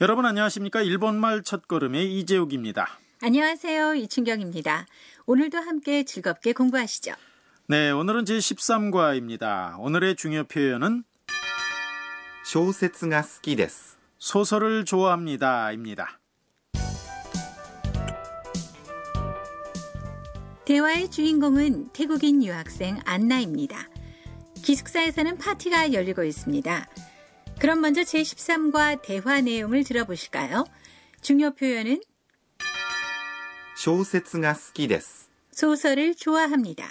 여러분 안녕하십니까? 일본말 첫걸음의 이재욱입니다. 안녕하세요. 이춘경입니다. 오늘도 함께 즐겁게 공부하시죠. 네, 오늘은 제13과입니다. 오늘의 중요 표현은 小説が好きです。 소설을 좋아합니다입니다. 대화의 주인공은 태국인 유학생 안나입니다. 기숙사에서는 파티가 열리고 있습니다. 그럼 먼저 제13과 대화 내용을 들어보실까요? 중요 표현은 小説が好きです。 소설을 좋아합니다.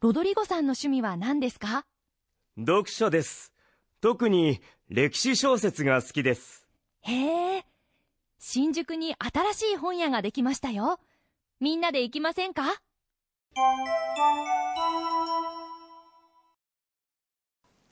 ロドリゴさんの趣味は何ですか読書です。特に歴史小説が好きです。へえ。新宿に新しい本屋ができましたよ。みんなで行きませんか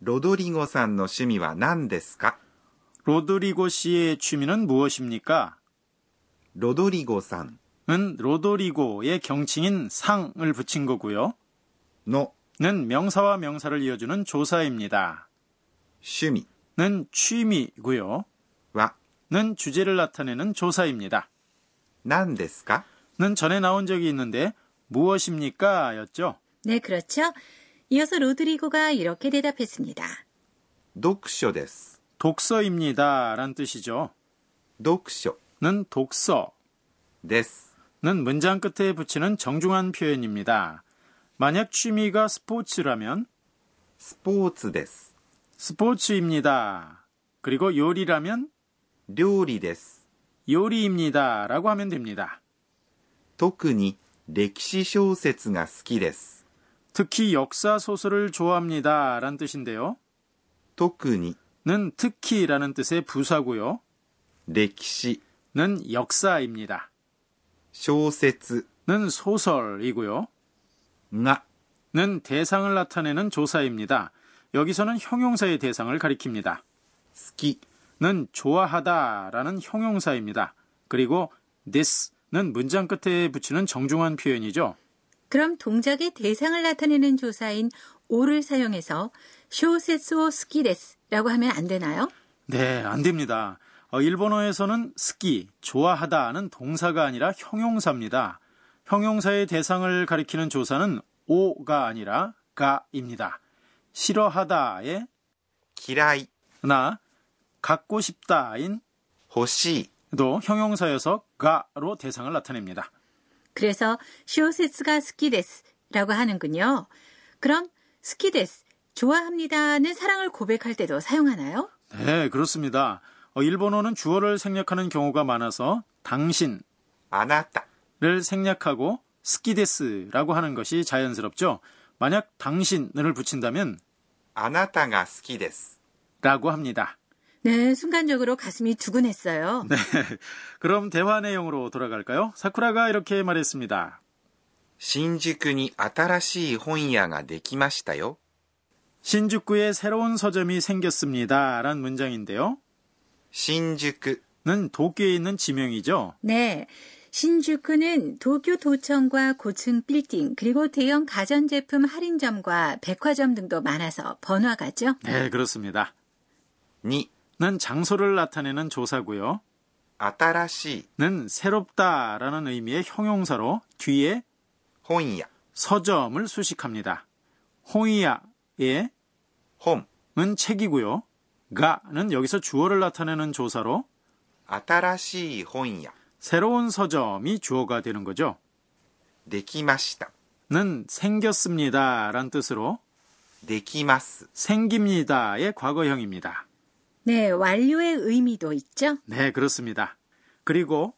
ロドリゴさんの趣味は何ですか 로드리고 씨의 취미는 무엇입니까? ロドリゴさん 은 로도리고의 경칭인 상을 붙인 거고요. の 는 명사와 명사를 이어주는 조사입니다. 趣味 는 취미고요. は 는 주제를 나타내는 조사입니다. 何ですか 는 전에 나온 적이 있는데 무엇입니까? 였죠. 네, 그렇죠. 이어서 로드리고가 이렇게 대답했습니다. 読書です。 독서입니다. 란 뜻이죠. 読書 는 독서, です。 는 문장 끝에 붙이는 정중한 표현입니다. 만약 취미가 스포츠라면 スポーツです。 스포츠입니다. 그리고 요리라면 料理です。 요리입니다. 라고 하면 됩니다. 特に歴史小説が好きです。 특히 역사 소설을 좋아합니다. 란 뜻인데요. 特に 는 특히라는 뜻의 부사고요. 歴史 는 역사입니다. 小説 는 소설이고요. が 는 대상을 나타내는 조사입니다. 여기서는 형용사의 대상을 가리킵니다. 好き 는 좋아하다라는 형용사입니다. 그리고 this는 문장 끝에 붙이는 정중한 표현이죠. 그럼 동작의 대상을 나타내는 조사인 오를 사용해서 쇼세스오스키레스라고 하면 안 되나요? 네, 안 됩니다. 어, 일본어에서는 스키, 좋아하다는 동사가 아니라 형용사입니다. 형용사의 대상을 가리키는 조사는 오가 아니라 가입니다. 싫어하다의 기라이 나 갖고 싶다인 欲しい도 형용사여서 が로 대상을 나타냅니다. 그래서 小説が好きです 라고 하는군요. 그럼 好きです, 좋아합니다는 사랑을 고백할 때도 사용하나요? 네, 그렇습니다. 어, 일본어는 주어를 생략하는 경우가 많아서 당신, あなた를 생략하고 스키데스라고 하는 것이 자연스럽죠. 만약 당신을 붙인다면 아나타가 스키데스 라고 합니다. 네, 순간적으로 가슴이 두근했어요. 네. 그럼 대화 내용으로 돌아갈까요? 사쿠라가 이렇게 말했습니다. 신주쿠니 아타라시 혼야가 데키마시타요. 신주쿠에 새로운 서점이 생겼습니다. 라는 문장인데요. 신주쿠는 도쿄에 있는 지명이죠. 네. 신주쿠는 도쿄 도청과 고층 빌딩 그리고 대형 가전제품 할인점과 백화점 등도 많아서 번화가죠. 네, 그렇습니다. 니 는 장소를 나타내는 조사고요. 아따라시는 새롭다라는 의미의 형용사로 뒤에 홍이야 서점을 수식합니다. 홍이야의 홈은 책이고요. 가는 여기서 주어를 나타내는 조사로 아따라시 홍이야 새로운 서점이 주어가 되는 거죠. 네키마시다는 생겼습니다라는 뜻으로 네키마스 생깁니다의 과거형입니다. 네, 완료의 의미도 있죠? 네, 그렇습니다. 그리고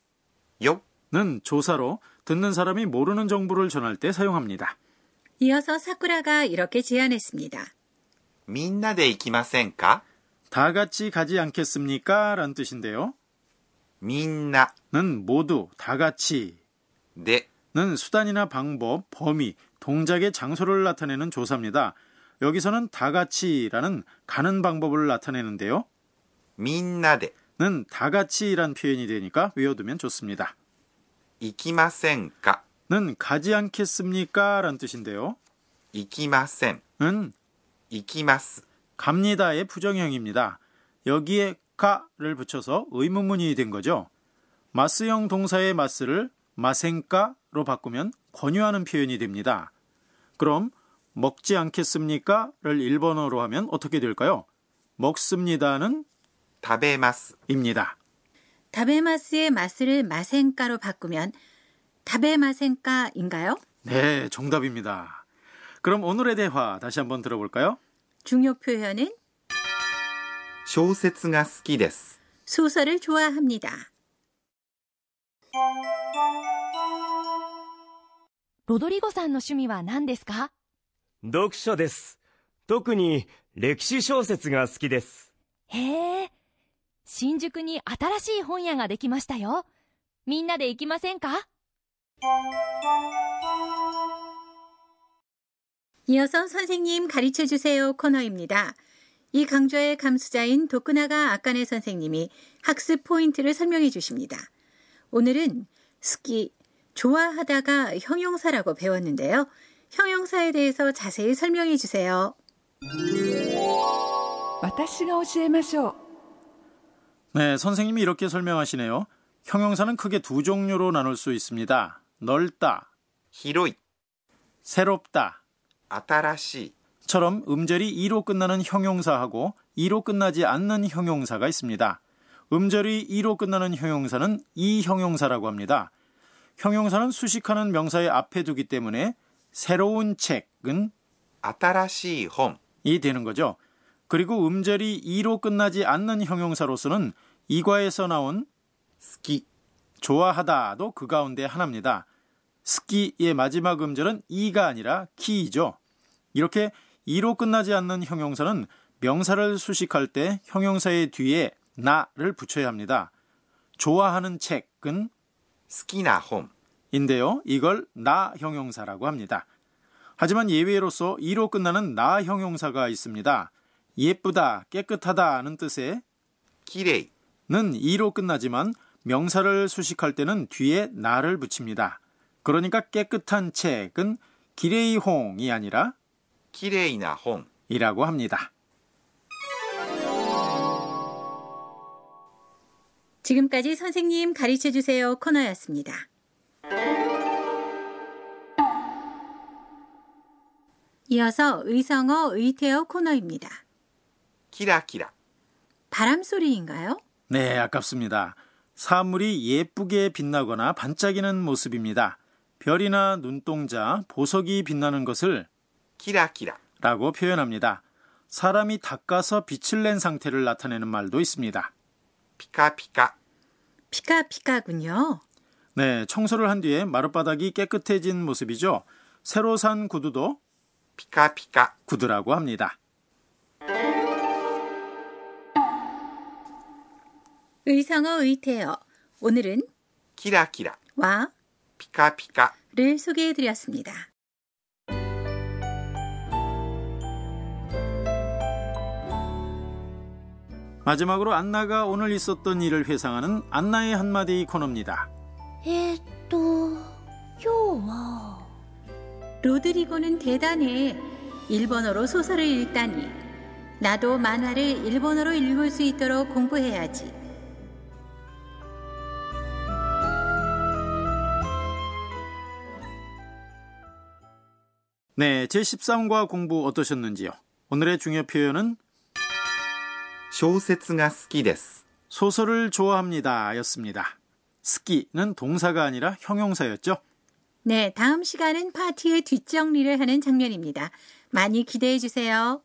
요는 조사로 듣는 사람이 모르는 정보를 전할 때 사용합니다. 이어서 사쿠라가 이렇게 제안했습니다. 민나데 이키마센까? 다 같이 가지 않겠습니까? 라는 뜻인데요. 민나는 모두, 다 같이. 네는 수단이나 방법, 범위, 동작의 장소를 나타내는 조사입니다. 여기서는 다 같이라는 가는 방법을 나타내는데요. 민나데는 다 같이란 표현이 되니까 외워두면 좋습니다. 이키마센가 는 가지 않겠습니까? 라는 뜻인데요. 이키마센은 이키마스 갑니다의 부정형입니다. 여기에 가를 붙여서 의문문이 된 거죠. 마스형 동사의 마스를 마센가로 바꾸면 권유하는 표현이 됩니다. 그럼 먹지 않겠습니까?를 일본어로 하면 어떻게 될까요? 먹습니다는 食べます 입니다. 다베마스의 마스를 마센가로 바꾸면 다베마센가인가요? 네, 정답입니다. 그럼 오늘의 대화 다시 한번 들어볼까요? 중요 표현은 小説が好きです 소설을 좋아합니다. ロドリゴさんの趣味は何ですか読書です。特に歴史小説が好きです。へえ。 新宿に新しい本屋ができましたよ。みんなで行きませんか 이어서 선생님 가르쳐 주세요 코너입니다. 이 강좌의 감수자인 도쿠나가 아까네 선생님이 학습 포인트를 설명해 주십니다. 오늘은 스키, 좋아하다가 형용사라고 배웠는데요. 형용사에 대해서 자세히 설명해 주세요. 私が教えましょう 네, 선생님이 이렇게 설명하시네요. 형용사는 크게 두 종류로 나눌 수 있습니다. 넓다, 広い 새롭다, 新しい 처럼 음절이 이로 끝나는 형용사하고 이로 끝나지 않는 형용사가 있습니다. 음절이 이로 끝나는 형용사는 이 형용사라고 합니다. 형용사는 수식하는 명사의 앞에 두기 때문에 새로운 책은 新しい本 이 되는 거죠. 그리고 음절이 이로 끝나지 않는 형용사로서는 이과에서 나온 스키 좋아하다도 그 가운데 하나입니다. 스키의 마지막 음절은 이가 아니라 키이죠. 이렇게 이로 끝나지 않는 형용사는 명사를 수식할 때 형용사의 뒤에 나를 붙여야 합니다. 좋아하는 책은 스키나홈인데요. 이걸 나 형용사라고 합니다. 하지만 예외로서 이로 끝나는 나 형용사가 있습니다. 예쁘다, 깨끗하다는 뜻의 기레이는 이로 끝나지만 명사를 수식할 때는 뒤에 나를 붙입니다. 그러니까 깨끗한 책은 기레이홍이 아니라 기레이나홍이라고 합니다. 지금까지 선생님 가르쳐 주세요 코너였습니다. 이어서 의성어 의태어 코너입니다. 키라키라. 바람 소리인가요? 네, 아깝습니다. 사물이 예쁘게 빛나거나 반짝이는 모습입니다. 별이나 눈동자, 보석이 빛나는 것을 키라키라 라고 표현합니다. 사람이 닦아서 빛을 낸 상태를 나타내는 말도 있습니다. 피카피카. 피카피카군요. 네, 청소를 한 뒤에 마룻바닥이 깨끗해진 모습이죠. 새로 산 구두도 피카피카 구두라고 합니다. 의성어 의태어 오늘은 키라키라 와 피카피카를 소개해 드렸습니다. 마지막으로 안나가 오늘 있었던 일을 회상하는 안나의 한마디 코너입니다. 에또 요와 로드리고는 대단해. 일본어로 소설을 읽다니. 나도 만화를 일본어로 읽을 수 있도록 공부해야지. 네, 제13과 공부 어떠셨는지요? 오늘의 중요 표현은 小説が好きです 소설을 좋아합니다 였습니다. 스키는 동사가 아니라 형용사였죠? 네, 다음 시간은 파티의 뒷정리를 하는 장면입니다. 많이 기대해 주세요.